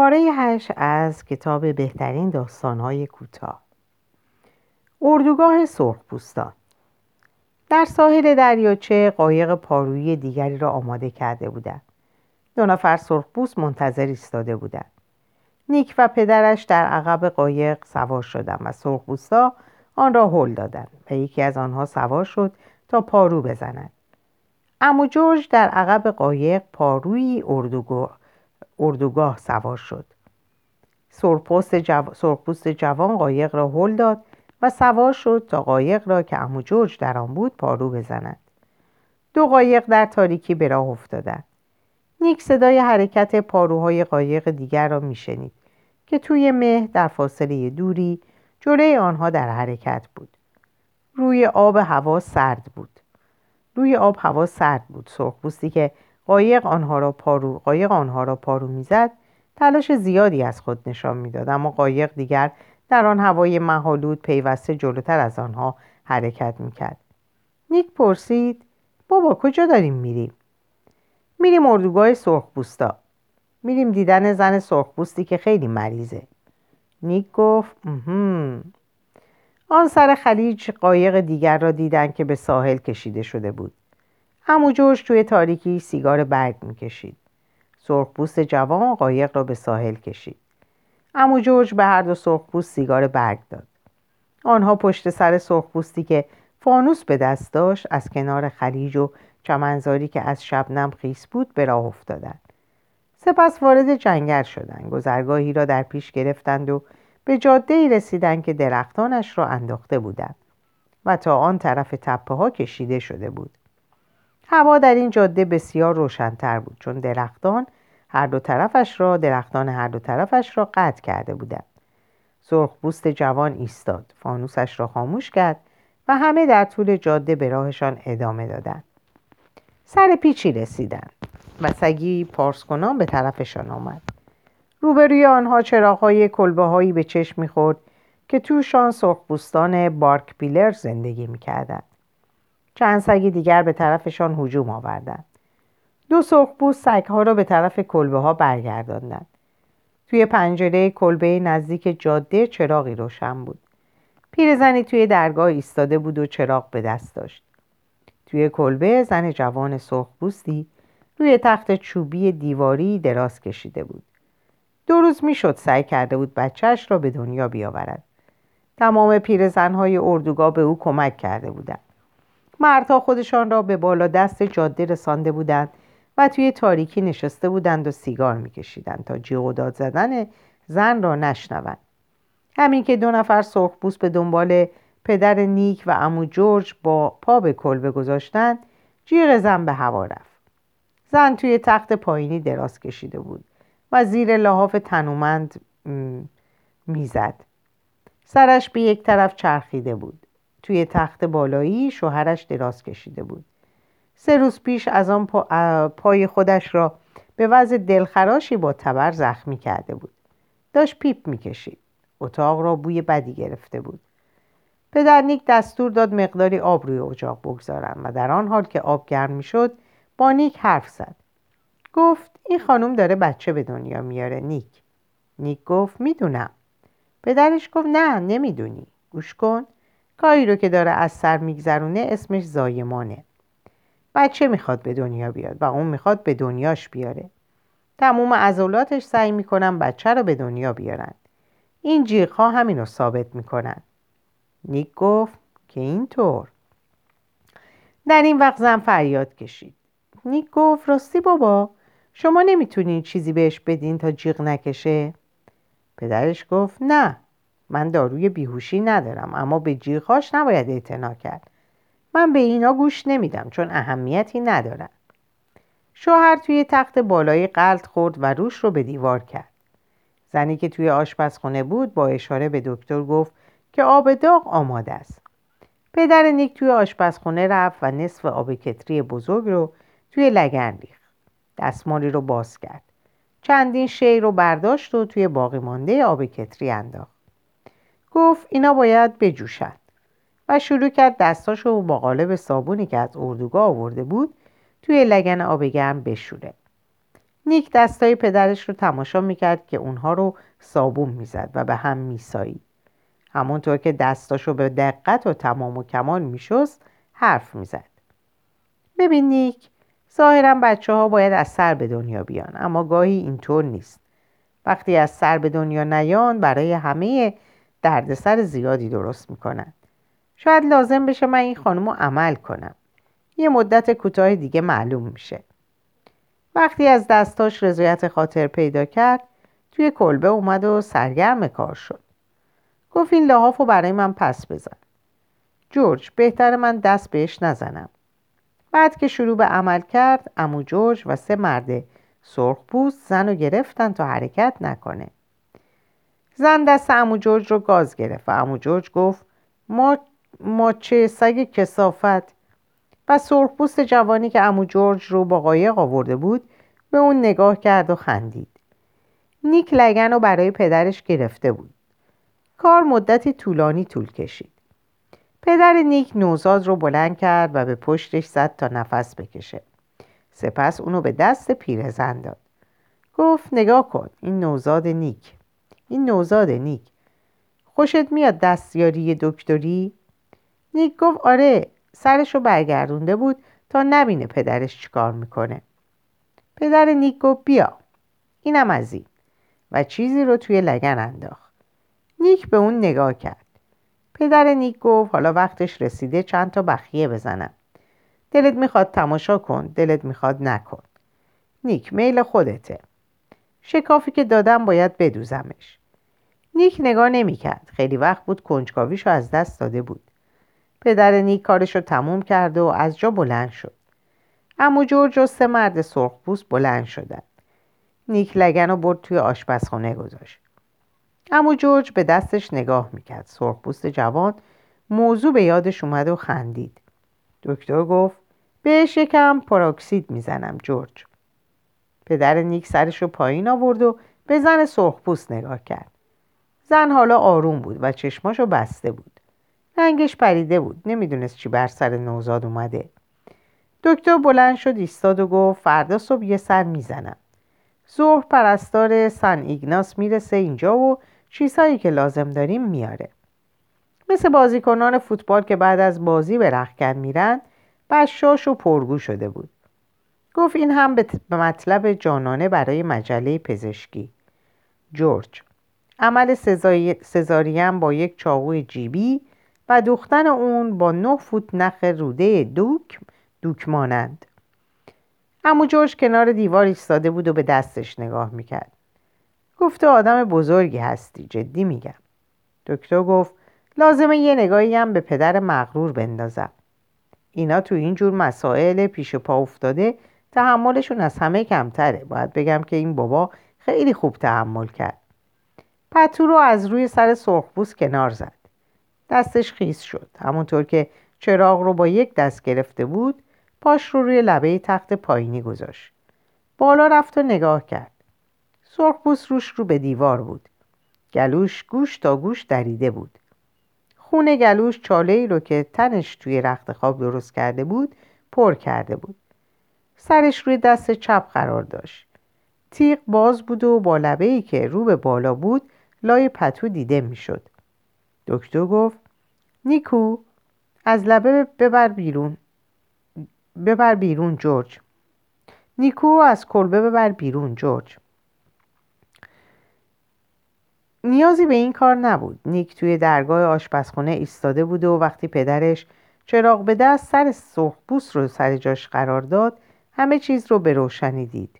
پاره هش از کتاب بهترین داستانهای کوتاه. اردوگاه سرخپوستان. در ساحل دریاچه قایق پارویی دیگری را آماده کرده بودند. دو نفر سرخپوست منتظر ایستاده بودند. نیک و پدرش در عقب قایق سوار شدند و سرخپوستا آن را هل دادند و یکی از آنها سوار شد تا پارو بزند. امو جورج در عقب قایق پاروی اردوگاه, اردوگاه سوار شد. سرخپوست جو... جوان قایق را هل داد و سوار شد تا قایق را که امو جورج در آن بود پارو بزند. دو قایق در تاریکی به راه افتادند. نیک صدای حرکت پاروهای قایق دیگر را میشنید که توی مه در فاصله دوری جلوی آنها در حرکت بود. روی آب هوا سرد بود. روی آب هوا سرد بود. سرخپوستی که قایق آنها را پارو قایق آنها را پارو می‌زد تلاش زیادی از خود نشان می‌داد. اما قایق دیگر در آن هوای محالود پیوسته جلوتر از آنها حرکت می‌کرد. نیک پرسید بابا کجا داریم میریم؟ میریم اردوگاه سرخپوستا. میریم دیدن زن سرخپوستی که خیلی مریضه. نیک گفت آن سر خلیج قایق دیگر را دیدن که به ساحل کشیده شده بود. همو جوش توی تاریکی سیگار برگ می‌کشید. سرخپوست جوان قایق را به ساحل کشید. امو جورج به هر دو سرخپوست سیگار برگ داد. آنها پشت سر سرخپوستی که فانوس به دست داشت از کنار خلیج و چمنزاری که از شبنم خیس بود به راه افتادند. سپس وارد جنگل شدند. گذرگاهی را در پیش گرفتند و به جاده ای رسیدند که درختانش را انداخته بودند و تا آن طرف تپه ها کشیده شده بود. هوا در این جاده بسیار روشنتر بود چون درختان هر دو طرفش را درختان هر دو طرفش را قطع کرده بودند. سرخپوست جوان ایستاد فانوسش را خاموش کرد و همه در طول جاده به راهشان ادامه دادند. سر پیچی رسیدند و سگی پارس کنان به طرفشان آمد. روبروی آنها چراغهای کلبه هایی به چشم می‌خورد که توشان سرخپوستان بارک پیلر زندگی می‌کردند. چند سگ دیگر به طرفشان هجوم آوردند. دو سرخپوست سگها را به طرف کلبه ها برگرداندند. توی پنجره کلبه نزدیک جاده چراغی روشن بود. پیرزنی توی درگاه ایستاده بود و چراغ به دست داشت. توی کلبه زن جوان سرخپوستی روی تخت چوبی دیواری دراز کشیده بود. دو روز می‌شد سعی کرده بود بچهش را به دنیا بیاورد. تمام پیرزنهای اردوگاه به او کمک کرده بودند. مردها خودشان را به بالا دست جاده رسانده بودند و توی تاریکی نشسته بودند و سیگار میکشیدند تا جیغ داد زدن زن را نشنوند. همین که دو نفر سرخپوست به دنبال پدر نیک و امو جورج با پا به کلبه گذاشتند جیغ زن به هوا رفت. زن توی تخت پایینی دراز کشیده بود و زیر لحاف تنومند می‌زد. سرش به یک طرف چرخیده بود. توی تخت بالایی شوهرش دراز کشیده بود. سه روز پیش از آن پای خودش را به وضع دلخراشی با تبر زخمی کرده بود. داشت پیپ می‌کشید. اتاق را بوی بدی گرفته بود. پدر نیک دستور داد مقداری آب روی اجاق بگذارم و در آن حال که آب گرم می‌شد با نیک حرف زد. گفت این خانم داره بچه به دنیا میاره نیک. نیک گفت می‌دونم. پدرش گفت نه نمی‌دونی. گوش کن. کاری رو که داره از سر میگذرونه اسمش زایمانه. بچه می‌خواد به دنیا بیاد و اون می‌خواد به دنیاش بیاره. تموم عضلاتش سعی می‌کنن بچه رو به دنیا بیارن. این جیغ همین رو ثابت می‌کنن. نیک گفت که اینطور. در این وقت زن فریاد کشید. نیک گفت راستی بابا شما نمی‌تونین چیزی بهش بدین تا جیغ نکشه؟ پدرش گفت نه. من داروی بیهوشی ندارم اما به جیغهاش نباید اعتنا کرد. من به اینا گوش نمیدم چون اهمیتی ندارن. شوهر توی تخت بالای قلط خورد و روش رو به دیوار کرد. زنی که توی آشپزخونه بود با اشاره به دکتر گفت که آب داغ آماده است. پدر نیک توی آشپزخونه رفت و نصف آب کتری بزرگ رو توی لگن ریخت. دستمالی رو باز کرد. چندین شی رو برداشت و توی باقی مانده آب کتری انداخت. گفت اینا باید بجوشد و شروع کرد دستاشو با قالب صابونی که از اردوگاه آورده بود توی لگن آب گرم بشوره. نیک دستای پدرش رو تماشا می‌کرد که اونها رو صابون می‌زد و به هم میسایی. همونطور که دستاشو به دقت و تمام و کمال میشست حرف می‌زد. ببین نیک ظاهرا بچه ها باید از سر به دنیا بیان اما گاهی اینطور نیست. وقتی از سر به دنیا نیان برای همه دردسر زیادی درست می‌کنن. شاید لازم بشه من این خانم رو عمل کنم. یه مدت کوتاه دیگه معلوم میشه. وقتی از دستاش رضایت خاطر پیدا کرد توی کلبه اومد و سرگرم کار شد. گفت این لحاف رو برای من پس بزن. جورج بهتر من دست بهش نزنم. بعد که شروع به عمل کرد امو جورج و سه مرد سرخپوست زن رو گرفتن تا حرکت نکنه. زن دست امو جورج رو گاز گرفت و امو جورج گفت ما, ما چه سگ کسافت و سرخپوست جوانی که امو جورج رو با قایق آورده بود به اون نگاه کرد و خندید. نیک لگن رو برای پدرش گرفته بود. کار مدتی طولانی طول کشید. پدر نیک نوزاد رو بلند کرد و به پشتش زد تا نفس بکشه. سپس اونو به دست پیرزن داد. گفت نگاه کن این نوزاد نیک. این نوزاد نیک. خوشت میاد دستیاری دکتری؟ نیک گفت آره سرش رو برگردونده بود تا نبینه پدرش چیکار می‌کنه. پدر نیک گفت بیا اینم از این. و چیزی رو توی لگن انداخت. نیک به اون نگاه کرد. پدر نیک گفت حالا وقتش رسیده چند تا بخیه بزنم. دلت می‌خواد تماشا کن دلت می‌خواد نکن. نیک میل خودته. شکافی که دادم باید بدوزمش. نیک نگاه نمی‌کرد. خیلی وقت بود کنجکاویشو از دست داده بود. پدر نیک کارش رو تموم کرد و از جا بلند شد. امو جورج و سه مرد سرخپوست بلند شدن. نیک لگن رو برد توی آشپزخانه گذاشت. امو جورج به دستش نگاه می‌کرد. سرخپوست جوان موضوع به یادش اومد و خندید. دکتر گفت بهش یکم پاراکسید می‌زنم جورج. پدر نیک سرش رو پایین آورد و به زن سرخپوست نگاه کرد. زن حالا آروم بود و چشماشو بسته بود. رنگش پریده بود. نمی‌دونست چی بر سر نوزاد اومده. دکتر بلند شد ایستاد و گفت فردا صبح یه سر می‌زنم. ظهر پرستار سن ایگناس می‌رسه اینجا و چیزهایی که لازم داریم میاره. مثل بازیکنان فوتبال که بعد از بازی به رخکن میرن بشاش و پرگو شده بود. گفت این هم به مطلب جانانه برای مجله پزشکی. جورج. عمل سزاریم با یک چاقوی جیبی و دختن اون با نه فوت نخ روده دوک دوک مانند. امو جورج کنار دیوار ایستاده بود و به دستش نگاه می‌کرد. گفته آدم بزرگی هستی جدی میگم. دکتر گفت لازمه یه نگاهی هم به پدر مغرور بندازم. اینا تو این جور مسائل پیش پا افتاده تحملشون از همه کمتره. باید بگم که این بابا خیلی خوب تحمل کرد. پتو رو از روی سر سرخبوس کنار زد. دستش خیس شد. همونطور که چراغ رو با یک دست گرفته بود پاش رو روی لبه تخت پایینی گذاشت. بالا رفت و نگاه کرد. سرخپوست روش رو به دیوار بود. گلوش گوش تا گوش دریده بود. خون گلوش چاله ای رو که تنش توی رخت خواب درست کرده بود پر کرده بود. سرش روی دست چپ قرار داشت. تیغ باز بود و با لبه ای که رو به بالا بود لای پتو دیده می‌شد. دکتر گفت نیکو از لبه ببر بیرون. ببر بیرون جورج. نیکو از کلبه ببر بیرون جورج. نیازی به این کار نبود. نیک توی درگاه آشپزخونه ایستاده بود و وقتی پدرش چراغ به دست سر سرخپوست رو سر جاش قرار داد همه چیز رو به روشنی دید.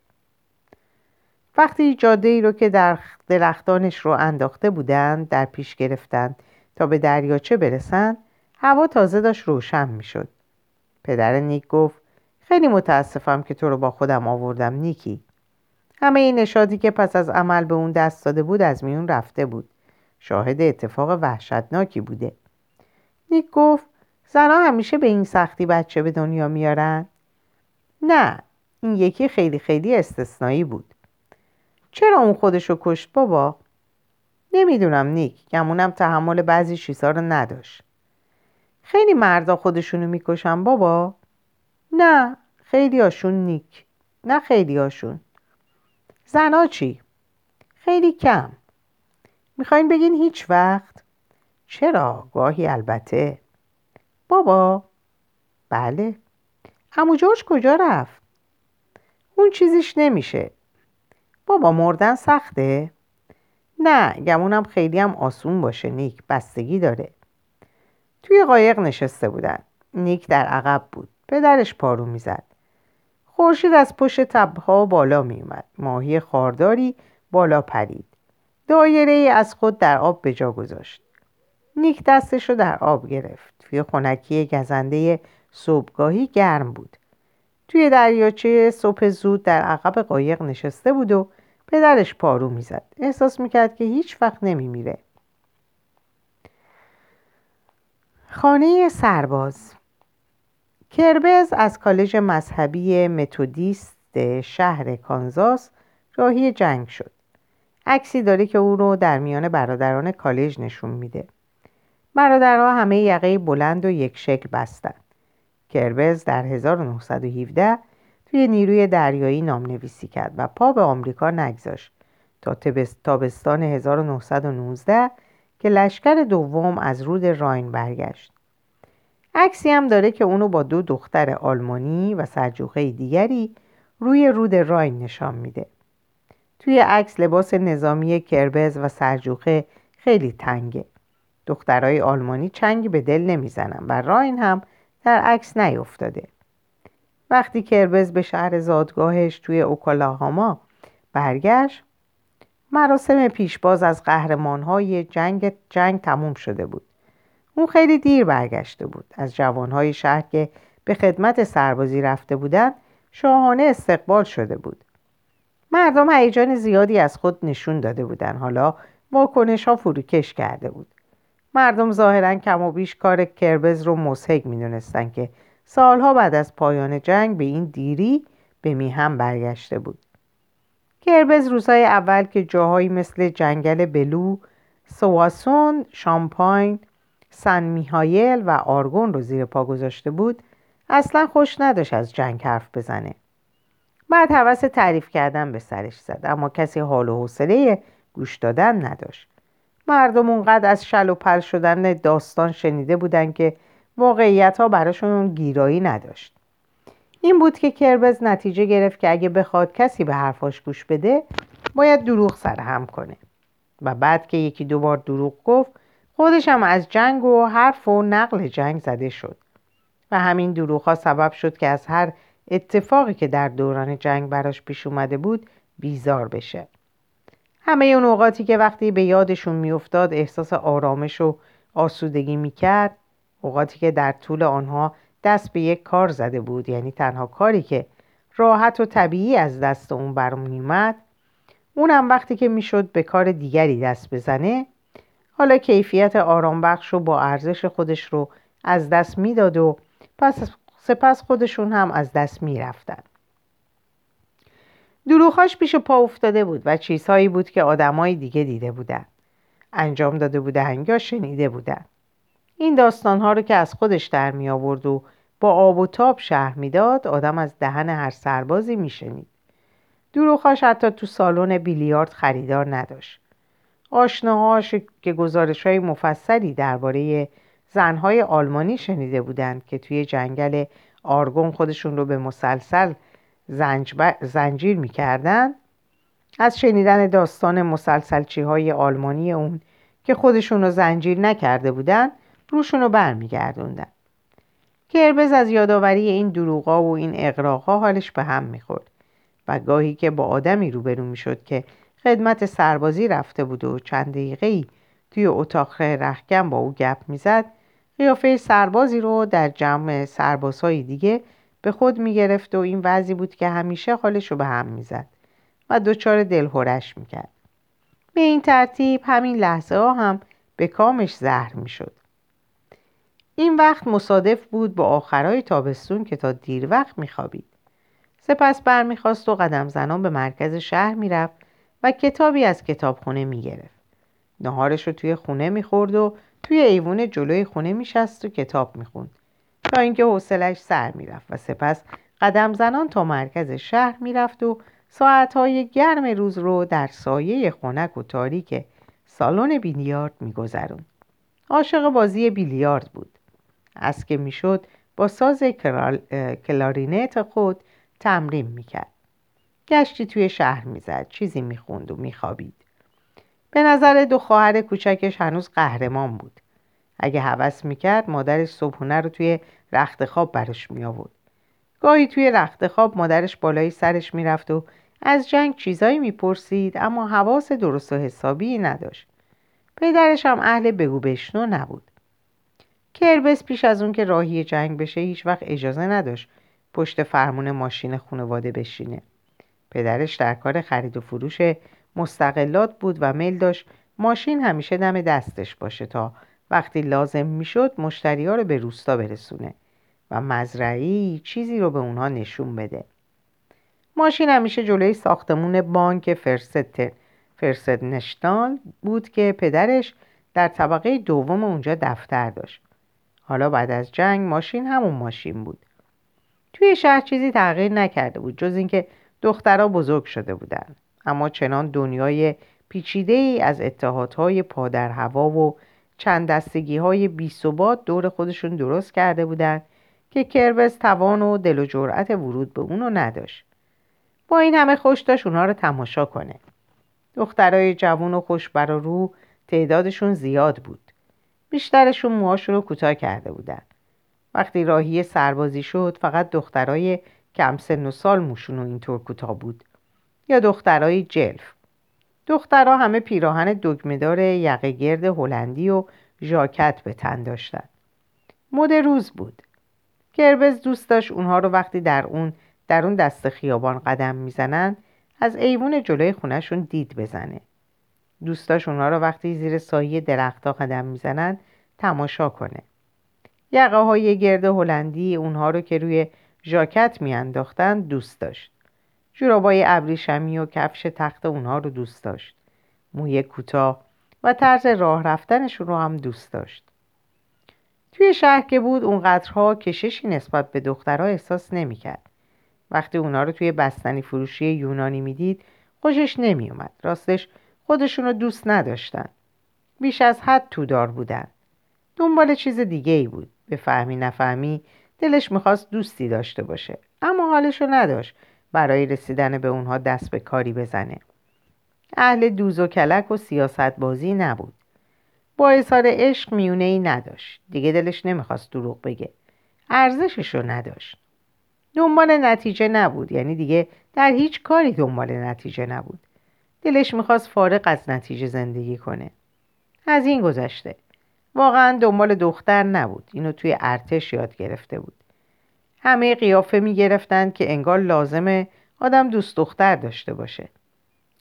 وقتی جاده ای رو که در درختانش رو انداخته بودند در پیش گرفتند تا به دریاچه برسند هوا تازه داشت روشن می‌شد. پدر نیک گفت خیلی متاسفم که تو رو با خودم آوردم نیکی. همه این نشادی که پس از عمل به اون دست داده بود از میون رفته بود. شاهد اتفاق وحشتناکی بوده. نیک گفت زنها همیشه به این سختی بچه به دنیا میارن؟ نه این یکی خیلی خیلی استثنایی بود. چرا اون خودشو کشت بابا؟ نمی‌دونم نیک گمونم تحمل بعضی چیزها رو نداشت خیلی مردا خودشونو می‌کشن بابا؟ نه خیلی هاشون نیک نه خیلی هاشون زنا چی؟ خیلی کم می‌خواین بگین هیچ وقت؟ چرا؟ گاهی البته بابا؟ بله همو جورج کجا رفت؟ اون چیزیش نمیشه بابا مردن سخته؟ نه گمونم خیلی هم آسون باشه نیک بستگی داره. توی قایق نشسته بودن. نیک در عقب بود. پدرش پارو می‌زد. خورشید از پشت تبها بالا میومد ماهی خارداری بالا پرید. دایره ای از خود در آب به جا گذاشت. نیک دستش رو در آب گرفت. توی خونکی گزنده صبحگاهی گرم بود. توی دریاچه صبح زود در عقب قایق نشسته بود و پدرش پارو می‌زد. احساس می‌کرد که هیچ وقت نمیمیره. خانه سرباز. کربز از کالج مذهبی متودیست شهر کانزاس راهی جنگ شد. عکسی داره که او رو در میان برادران کالج نشون میده. برادرها همه یقه بلند و یک شکل بستند کربز در 1917 توی نیروی دریایی نام نویسی کرد و پا به آمریکا نگذاشت تا تابستان 1919 که لشکر دوم از رود راین برگشت. عکسی هم داره که اونو با دو دختر آلمانی و سرجوخه دیگری روی رود راین نشان میده. توی عکس لباس نظامی کربز و سرجوخه خیلی تنگه. دخترای آلمانی چنگی به دل نمی‌زنن و راین هم در عکس نیفتاده. وقتی کربز به شهر زادگاهش توی اوکلاهاما برگشت مراسم پیشباز از قهرمانهای جنگ جنگ تموم شده بود. اون خیلی دیر برگشته بود. از جوانهای شهر که به خدمت سربازی رفته بودند شاهانه استقبال شده بود. مردم هیجان زیادی از خود نشون داده بودند حالا واکنش ها فروکش کرده بود. مردم ظاهرا کم و بیش کار کربز رو مسحک می‌دونستند که سالها بعد از پایان جنگ به این دیری به میهم برگشته بود. کربز روزهای اول که جاهایی مثل جنگل بلو، سواسون، شامپاین، سن میهایل و آرگون رو زیر پا گذاشته بود اصلا خوش نداشت از جنگ حرف بزنه. بعد حوث تعریف کردن به سرش زد اما کسی حال و حوصله گوش دادن نداشت. مردم اونقدر از شل و پل شدن داستان شنیده بودن که واقعیت ها براشون گیرایی نداشت. این بود که کربز نتیجه گرفت که اگه بخواد کسی به حرفاش گوش بده باید دروغ سرهم کنه. و بعد که یکی دو بار دروغ گفت خودش هم از جنگ و حرف و نقل جنگ زده شد. و همین دروغ ها سبب شد که از هر اتفاقی که در دوران جنگ براش پیش اومده بود بیزار بشه. همه اون اوقاتی که وقتی به یادشون میافتاد احساس آرامش و آسودگی می‌کرد اوقاتی که در طول آنها دست به یک کار زده بود یعنی تنها کاری که راحت و طبیعی از دست اون برمیومد اونم وقتی که می‌شد به کار دیگری دست بزنه حالا کیفیت آرام بخش و با ارزش خودش رو از دست می‌داد و پس سپس خودشون هم از دست می‌رفتن. دروخاش پیش پا افتاده بود و چیزهایی بود که آدمای دیگه دیده بودن. انجام داده بودن یا شنیده بودن. این داستانها رو که از خودش در می آورد و با آب و تاب شهر می‌داد آدم از دهن هر سربازی میشنید دروخاش حتی تو سالن بیلیارد خریدار نداشت. آشناهاش که گزارش های مفصلی درباره زنهای آلمانی شنیده بودند که توی جنگل آرگون خودشون رو به مسلسل زنجیر می‌کردن از شنیدن داستان مسلسلچی های آلمانی اون که خودشون رو زنجیر نکرده بودن روشون رو برمیگردوندن. کربز از یادآوری این دروغا و این اقراقا حالش به هم می‌خورد و گاهی که با آدمی روبرو می‌شد که خدمت سربازی رفته بود و چند دقیقه توی اتاق رخکم با او گپ می‌زد قیافه سربازی رو در جمع سربازهای دیگه به خود می‌گرفت و این وضعی بود که همیشه حالش رو به هم می‌زد و دچار دلهورش می‌کرد. به این ترتیب همین لحظه ها هم به کامش زهر می‌شد. این وقت مصادف بود با آخرای تابستون که تا دیر وقت میخوابید. سپس برمیخواست و قدم زنان به مرکز شهر می‌رفت و کتابی از کتابخونه می‌گرفت. نهارش رو توی خونه می‌خورد و توی ایوون جلوی خونه میشست و کتاب می‌خوند. تا اینکه حوصلش سر می‌رفت و سپس قدم زنان تا مرکز شهر می‌رفت و ساعتهای گرم روز رو در سایه خنک و تاریک سالن بیلیارد میگذرون عاشق بازی بیلیارد بود. از که می‌شد با ساز کلارینت خود تمرین می‌کرد گشتی توی شهر می‌زد چیزی می‌خوند و میخوابید به نظر دو خواهر کوچکش هنوز قهرمان بود اگه هوس می‌کرد مادرش صبحونه رو توی رخت خواب براش می آورد. گاهی توی رخت خواب مادرش بالای سرش می‌رفت و از جنگ چیزایی می‌پرسید اما حواس درست و حسابی نداشت. پدرش هم اهل بگو بشنو نبود. کربس پیش از اون که راهی جنگ بشه هیچ وقت اجازه نداشت پشت فرمون ماشین خانواده بشینه. پدرش در کار خرید و فروش مستقلات بود و میل داشت ماشین همیشه دم دستش باشه تا وقتی لازم می‌شد مشتری ها رو به روستا برسونه و مزرعی چیزی رو به اونها نشون بده ماشین همیشه جلوی ساختمون بانک فرست فرست نشنال بود که پدرش در طبقه دوم اونجا دفتر داشت حالا بعد از جنگ ماشین همون ماشین بود. توی شهر چیزی تغییر نکرده بود جز اینکه دخترها بزرگ شده بودند اما چنان دنیای پیچیده ای از اتحادهای پادر هوا و چند دستگی های بی دور خودشون درست کرده بودند که کربس توان و دل و جرأت ورود به اونو نداشت. با این همه خوش داشت اونها رو تماشا کنه. دخترای جوون و خوش بر رو تعدادشون زیاد بود. بیشترشون موهاشون رو کوتاه کرده بودن. وقتی راهی سربازی شد فقط دخترای کم سن و سال موشون و اینطور کوتاه بود. یا دخترای جلف. دخترها همه پیراهن دگمهدار یقه گرد هلندی و ژاکت به تن داشتند مد روز بود. کربز دوست داشت اونها رو وقتی در اون در اون دست خیابان قدم می‌زنند از ایوون جلوی خونشون دید بزنه. دوست داشت اونها رو وقتی زیر سایه درختها قدم می‌زنند تماشا کنه. یقه های گرد هلندی اونها رو که روی ژاکت میانداختند دوست داشت. جورابای ابریشمی و کفش تخت اونها رو دوست داشت. موی کوتاه و طرز راه رفتنشون رو هم دوست داشت. توی شهر که بود اونقدرها کششی نسبت به دخترها احساس نمی‌کرد. وقتی اونا رو توی بستنی فروشی یونانی می‌دید خوشش نمیومد راستش خودشون رو دوست نداشتن. بیش از حد تودار بودن. دنبال چیز دیگه ای بود. به فهمی نفهمی دلش می‌خواست دوستی داشته باشه. اما حالش رو نداشت. برای رسیدن به اونها دست به کاری بزنه. اهل دوز و کلک و سیاست بازی نبود. با اظهار عشق میونه ای نداشت. دیگه دلش نمی‌خواست دروغ بگه. ارزشش رو نداشت. دنبال نتیجه نبود. یعنی دیگه در هیچ کاری دنبال نتیجه نبود. دلش می‌خواست فارغ از نتیجه زندگی کنه. از این گذشته. واقعا دنبال دختر نبود. اینو توی ارتش یاد گرفته بود. همه قیافه می گرفتند که انگار لازمه آدم دوست دختر داشته باشه.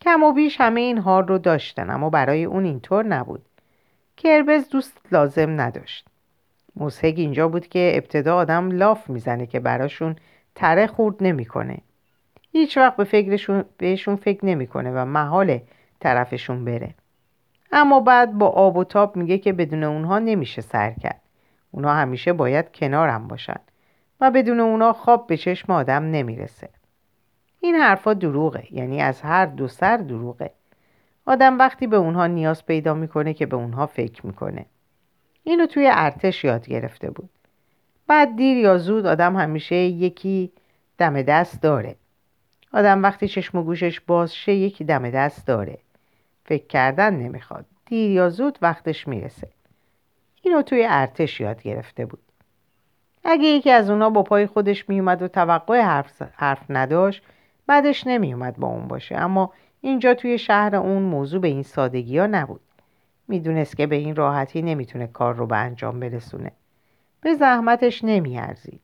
کم و بیش همه این حال رو داشتن اما برای اون اینطور نبود. کربز دوست لازم نداشت. موسیق اینجا بود که ابتدا آدم لاف می‌زنه که براشون تره خورد نمی‌کنه. هیچ وقت به فکرشون بهشون فکر نمی‌کنه و محال طرفشون بره. اما بعد با آب و تاب میگه که بدون اونها نمیشه سر کرد. اونها همیشه باید کنارم باشن و بدون اونا خواب به چشم آدم نمی‌رسه. این حرفا دروغه یعنی از هر دو سر دروغه. آدم وقتی به اونها نیاز پیدا می‌کنه که به اونها فکر می‌کنه. اینو توی ارتش یاد گرفته بود. بعد دیر یا زود آدم همیشه یکی دم دست داره. آدم وقتی چشم و گوشش باز شه یکی دم دست داره. فکر کردن نمی‌خواد. دیر یا زود وقتش می‌رسه. اینو توی ارتش یاد گرفته بود. اگه یکی از اونا با پای خودش میومد و توقع حرف, حرف نداشت بعدش نمیومد با اون باشه. اما اینجا توی شهر اون موضوع به این سادگی ها نبود. می‌دونست که به این راحتی نمی‌تونه کار رو به انجام برسونه. به زحمتش نمیارزید.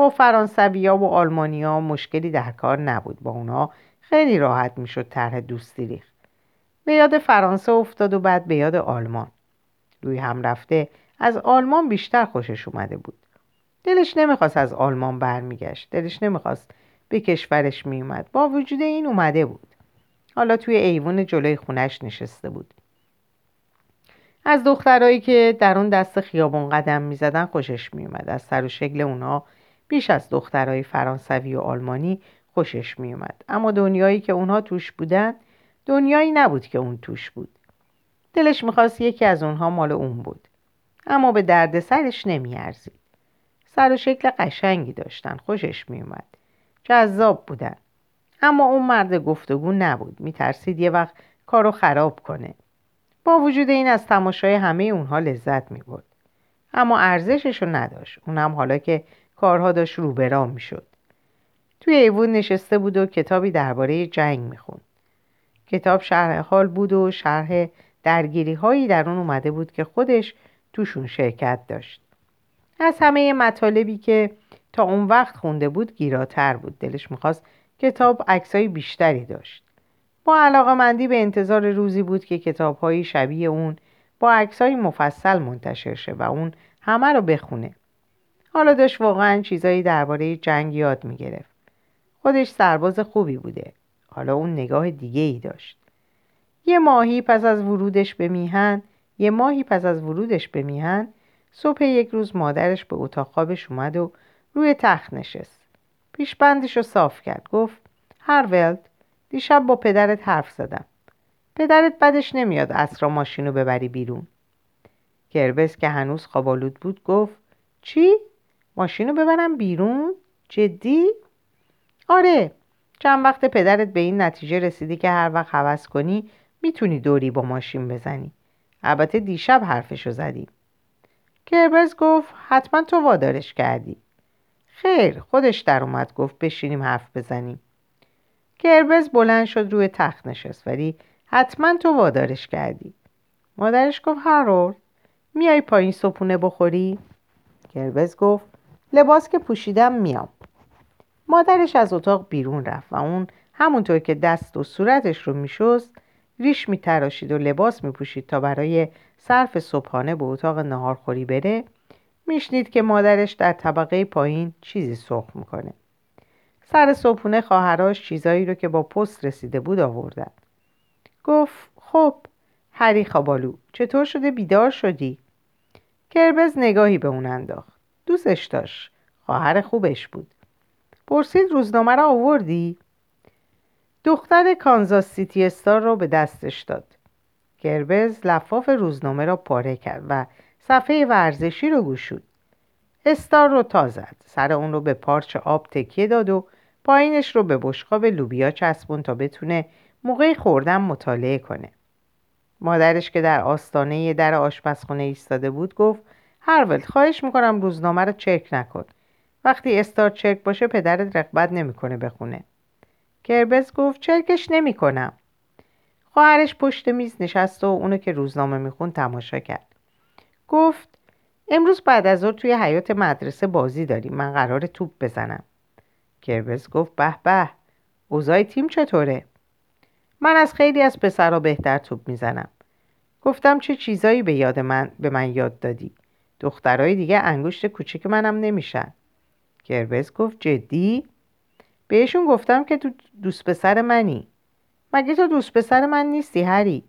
با فرانسویا و آلمانیا مشکلی در کار نبود. با اونا خیلی راحت می‌شد طرح دوستی ریخت. به یاد فرانسه افتاد و بعد به یاد آلمان. روی هم رفته از آلمان بیشتر خوشش اومده بود. دلش نمی‌خواست از آلمان برمیگشت. دلش نمی‌خواست به کشورش میومد با وجود این اومده بود. حالا توی ایوون جلوی خونش نشسته بود. از دخترایی که در اون دست خیابون قدم می‌زدن خوشش میومد از سر و شکل اونا بیش از دخترای فرانسوی و آلمانی خوشش میومد اما دنیایی که اونها توش بودن دنیایی نبود که اون توش بود. دلش می‌خواست یکی از اونها مال اون بود. اما به درد سرش نمیارزید. سر و شکل قشنگی داشتن خوشش میومد جذاب بودن. اما اون مرد گفتگو نبود. میترسید یه وقت کارو خراب کنه. با وجود این از تماشای همه اونها لذت می‌برد. اما ارزشش رو نداشت. اونم حالا که کارها داشت روبرام می‌شد. توی ایوون نشسته بود و کتابی درباره جنگ می‌خوند. کتاب شرح حال بود و شرح درگیری هایی در اون اومده بود که خودش توشون شرکت داشت. از همه مطالبی که تا اون وقت خونده بود گیراتر بود. دلش می‌خواست کتاب عکسای بیشتری داشت. با علاقه مندی به انتظار روزی بود که کتاب شبیه اون با عکسای مفصل منتشر شه و اون همه رو بخونه. حالا داشت واقعا چیزایی درباره جنگ یاد می‌گرفت. خودش سرباز خوبی بوده. حالا اون نگاه دیگه ای داشت. یه ماهی پس از ورودش به میهن یه ماهی پس از ورودش به میهن صبح یک روز مادرش به اتاق خوابش اومد و روی تخت نشست. پیشبندش رو صاف کرد. گفت هرولد دیشب با پدرت حرف زدم. پدرت بدش نمیاد اسرا ماشین رو ببری بیرون. گربس که هنوز خوابالود بود گفت چی؟ ماشین رو ببرم بیرون؟ جدی؟ آره. چند وقت پدرت به این نتیجه رسیدی که هر وقت حوض کنی می‌تونی دوری با ماشین بزنی. البته دیشب حرفشو زدی. کربز گفت حتما تو وادارش کردی. خیر خودش در اومد گفت بشینیم حرف بزنیم. کربز بلند شد روی تخت نشست ولی حتما تو وادارش کردی. مادرش گفت هرول میای پایین صبحونه بخوری؟ کربز گفت لباس که پوشیدم میام. مادرش از اتاق بیرون رفت و اون همونطور که دست و صورتش رو میشست ریش میتراشید و لباس میپوشید تا برای صرف صبحانه به اتاق نهارخوری بره. میشنید که مادرش در طبقه پایین چیزی سرخ می‌کنه. سر صبحونه خواهراش چیزایی رو که با پست رسیده بود آوردن. گفت خب هری خابالو چطور شده بیدار شدی؟ کربز نگاهی به اون انداخت. دوستش داشت. خواهر خوبش بود. پرسید روزنامه را آوردی؟ دختر کانزاس سیتی استار رو به دستش داد. گربز لفاف روزنامه را پاره کرد و صفحه ورزشی رو گوشود استار رو تا زد. سر اون رو به پارچ آب تکیه داد و پایینش رو به بشقاب لوبیا چسبون تا بتونه موقع خوردن مطالعه کنه. مادرش که در آستانه در آشپزخونه ایستاده بود گفت هرولد خواهش می‌کنم روزنامه رو چک نکن. وقتی استار چرک باشه پدرت رقبت نمی‌کنه بخونه. کربز گفت چرکش نمی‌کنم. خواهرش پشت میز نشست و اونو که روزنامه میخون تماشا کرد. گفت امروز بعد از ظهر توی حیات مدرسه بازی داریم من قرار توپ بزنم. کربز گفت به به اوضاع تیم چطوره؟ من از خیلی از پسرها بهتر توپ می‌زنم. گفتم چه چیزایی به یاد من به من یاد دادی؟ دخترای دیگه انگشت کوچک منم نمیشن. کربز گفت جدی؟ بهشون گفتم که تو دوست پسر منی. مگه تو دوست پسر من نیستی هری؟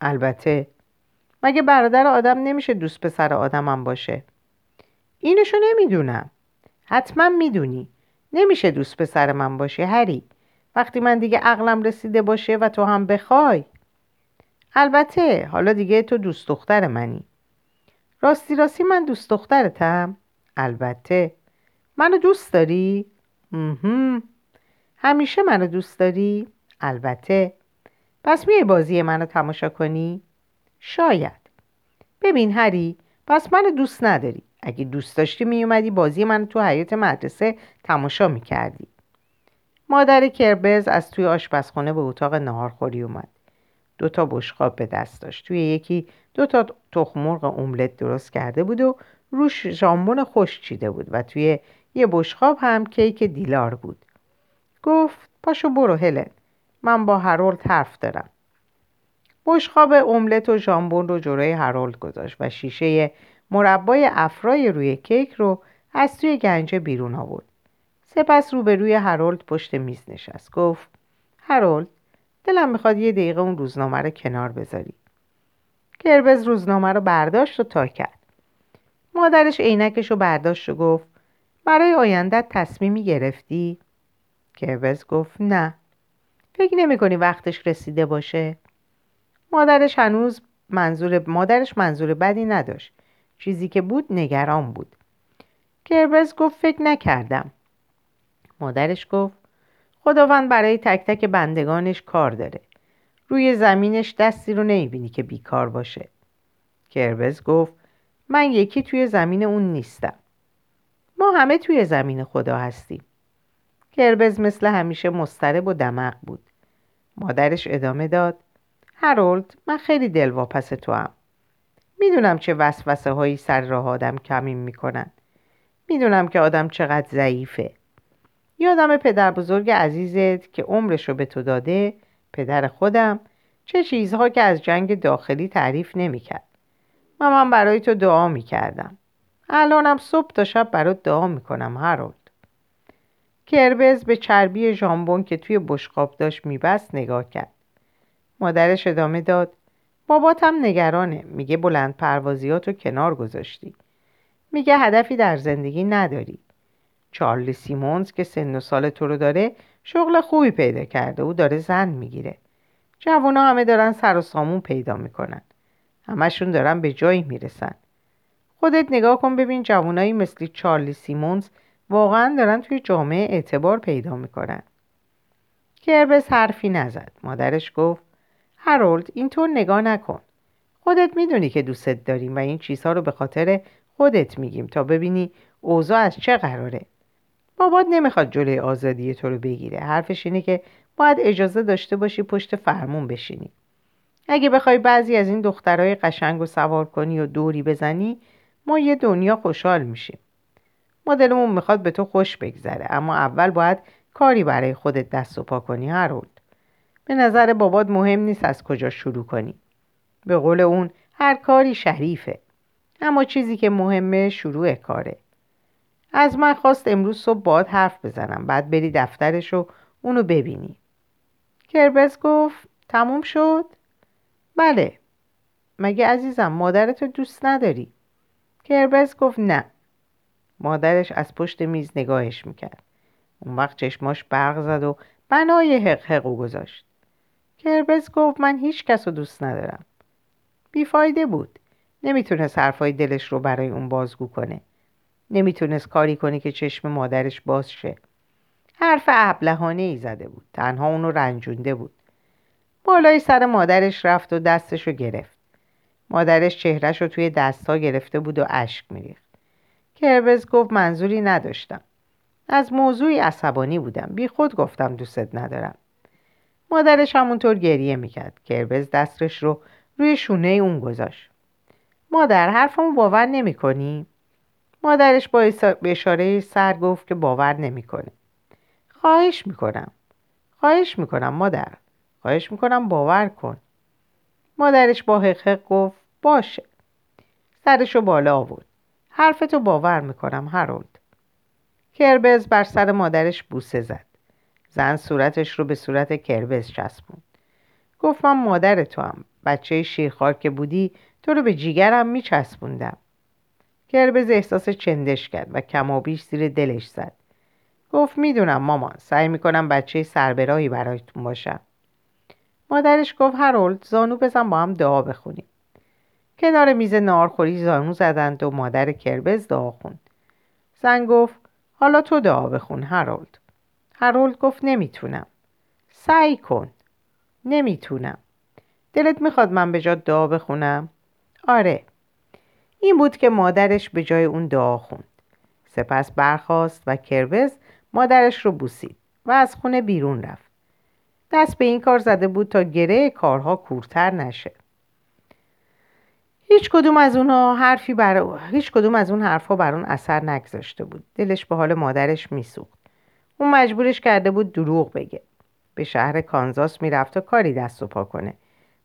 البته. مگه برادر آدم نمیشه دوست پسر آدمم باشه؟ اینشو نمی‌دونم. حتما می‌دونی. نمیشه دوست پسر من باشه هری. وقتی من دیگه عقلم رسیده باشه و تو هم بخوای. البته. حالا دیگه تو دوست دختر منی. راستی راستی من دوست دخترتم البته منو دوست داری؟ مهم. همیشه منو دوست داری؟ البته پس میای بازی منو تماشا کنی؟ شاید ببین هری پس منو دوست نداری اگه دوست داشتی میومدی بازی منو تو حیات مدرسه تماشا می‌کردی مادر کربز از توی آشپزخونه به اتاق نهارخوری اومد دو تا بشقاب به دست داشت توی یکی دو تا تخم مرغ املت درست کرده بود و روش ژامبون خوش چیده بود و توی یه بشقاب هم کیک دیلار بود. گفت پاشو برو هلن من با هرولد حرف دارم. بشقاب املت و ژامبون رو جلوی هرولد گذاشت و شیشه مربای افرای روی کیک رو از توی گنجه بیرون آورد. سپس روبروی هرولد پشت میز نشست. گفت هرولد دلم می‌خواد یه دقیقه اون روزنامه رو کنار بذاری. کربز روزنامه رو برداشت و تا کرد. مادرش عینکش رو برداشت و گفت برای آیندت تصمیمی گرفتی؟ کربز گفت نه. فکر نمی کنی وقتش رسیده باشه؟ مادرش هنوز منظور مادرش منظور بدی نداشت. چیزی که بود نگران بود. کربز گفت فکر نکردم. مادرش گفت خداوند برای تک تک بندگانش کار داره. روی زمینش دستی رو نمی‌بینی که بیکار باشه. کربز گفت من یکی توی زمین اون نیستم. ما همه توی زمین خدا هستیم. کربز مثل همیشه مسترب و دمق بود. مادرش ادامه داد هرولد من خیلی دلواپس تو هم می‌دونم چه وسوسه هایی سر راه آدم کمین می‌کنن. می‌دونم که آدم چقدر ضعیفه. یادم پدر بزرگ عزیزت که عمرش رو به تو داده پدر خودم چه چیزها که از جنگ داخلی تعریف نمی‌کرد. و من برای تو دعا می‌کردم. الانم صبح تا شب برات دعا می‌کنم هرولد کربز به چربی ژامبون که توی بشقاب داشت میبست نگاه کرد. مادرش ادامه داد باباتم نگرانه میگه بلند پروازیاتو کنار گذاشتی. میگه هدفی در زندگی نداری. چارلی سیمونز که سن و سال تو رو داره شغل خوبی پیدا کرده. او داره زن می‌گیره. جوونا همه دارن سر و سامون پیدا می‌کنن. همشون دارن به جایی می‌رسن. خودت نگاه کن ببین جوانایی مثل چارلی سیمونز واقعا دارن توی جامعه اعتبار پیدا می‌کنن. کربس حرفی نزد. مادرش گفت هرولد اینطور نگاه نکن. خودت می‌دونی که دوستت داریم و این چیزها رو به خاطر خودت میگیم تا ببینی اوضاع از چه قراره. بابات نمی‌خواد جلوی آزادی تو رو بگیره. حرفش اینه که باید اجازه داشته باشی پشت فرمون بشینی. اگه بخوای بعضی از این دخترای قشنگ و سوار کنی و دوری بزنی ما یه دنیا خوشحال میشیم. ما می‌خواد به تو خوش بگذره اما اول باید کاری برای خودت دست و پا کنی هرولد به نظر بابات مهم نیست از کجا شروع کنی. به قول اون هر کاری شریفه. اما چیزی که مهمه شروع کاره. از من خواست امروز صبح باد حرف بزنم. بعد بری دفترش و اونو ببینی. کربس گفت تموم شد؟ بله. مگه عزیزم مادرتو دوست نداری؟ کربس گفت نه. مادرش از پشت میز نگاهش می‌کرد. اون وقت چشماش برق زد و بنای حق حقو گذاشت. کربس گفت من هیچ کس دوست ندارم. بیفایده بود. نمی‌تونست حرفای دلش رو برای اون بازگو کنه. نمی‌تونست کاری کنه که چشم مادرش باز شه. حرف ابلهانه ای زده بود. تنها اونو رنجونده بود. بالای سر مادرش رفت و دستش رو گرفت. مادرش چهرش رو توی دستها گرفته بود و اشک میریخت. کربز گفت منظوری نداشتم. از موضوعی عصبانی بودم. بی خود گفتم دوستت ندارم. مادرش همونطور گریه می‌کرد. کربز دستش رو روی شونه اون گذاشت. مادر حرفمو باور نمی‌کنی؟ مادرش با اشاره سر گفت که باور نمی‌کنه. خواهش می‌کنم. خواهش می‌کنم مادر. خواهش می‌کنم باور کن. مادرش با حقق گفت باشه. سرشو بالا آورد. حرفتو باور می‌کنم هرولد. کربز بر سر مادرش بوسه زد. زن صورتش رو به صورت کربز چسبوند. گفت من مادر تو هم بچه شیرخوار که بودی تو رو به جیگرم میچسبوندم. کربز احساس چندش کرد و کمابیش زیر دلش زد. گفت می‌دونم مامان سعی می‌کنم بچه سربراهی برایتون باشم. مادرش گفت هرولد زانو بزن با هم دعا بخونیم. کنار میز نارخوری زانو زدند و مادر کربز دعا خوند. زن گفت حالا تو دعا بخون هرولد. هرولد گفت نمی‌تونم. سعی کن. نمی‌تونم. دلت می‌خواد من به جا دعا بخونم؟ آره. این بود که مادرش به جای اون دعا خوند. سپس برخاست و کربز مادرش رو بوسید و از خونه بیرون رفت. دست به این کار زده بود تا گره کارها کورتر نشه. هیچ کدوم از اونها حرفی بر هیچ کدوم از اون حرفها بر اون اثر نگذاشته بود. دلش به حال مادرش میسوخت. اون مجبورش کرده بود دروغ بگه. به شهر کانزاس می‌رفت تا کاری دست و پا کنه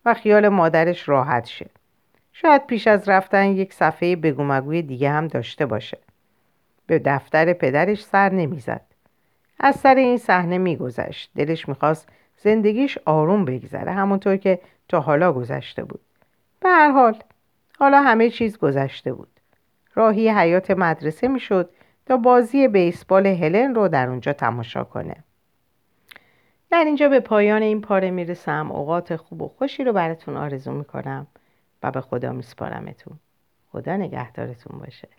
و خیال مادرش راحت شه. شاید پیش از رفتن یک صفحه بگومگوی دیگه هم داشته باشه. به دفتر پدرش سر نمی‌زد. از سر این صحنه میگذشت. دلش می‌خواست زندگیش آروم بگذره همونطور که تا حالا گذشته بود. به هر حال حالا همه چیز گذشته بود. راهی حیات مدرسه می‌شد تا بازی بیسبال هلن رو در اونجا تماشا کنه. در اینجا به پایان این پاره می‌رسم. اوقات خوب و خوشی رو براتون آرزو می‌کنم. و به خدا میسپارمتون. خدا نگهدارتون باشه.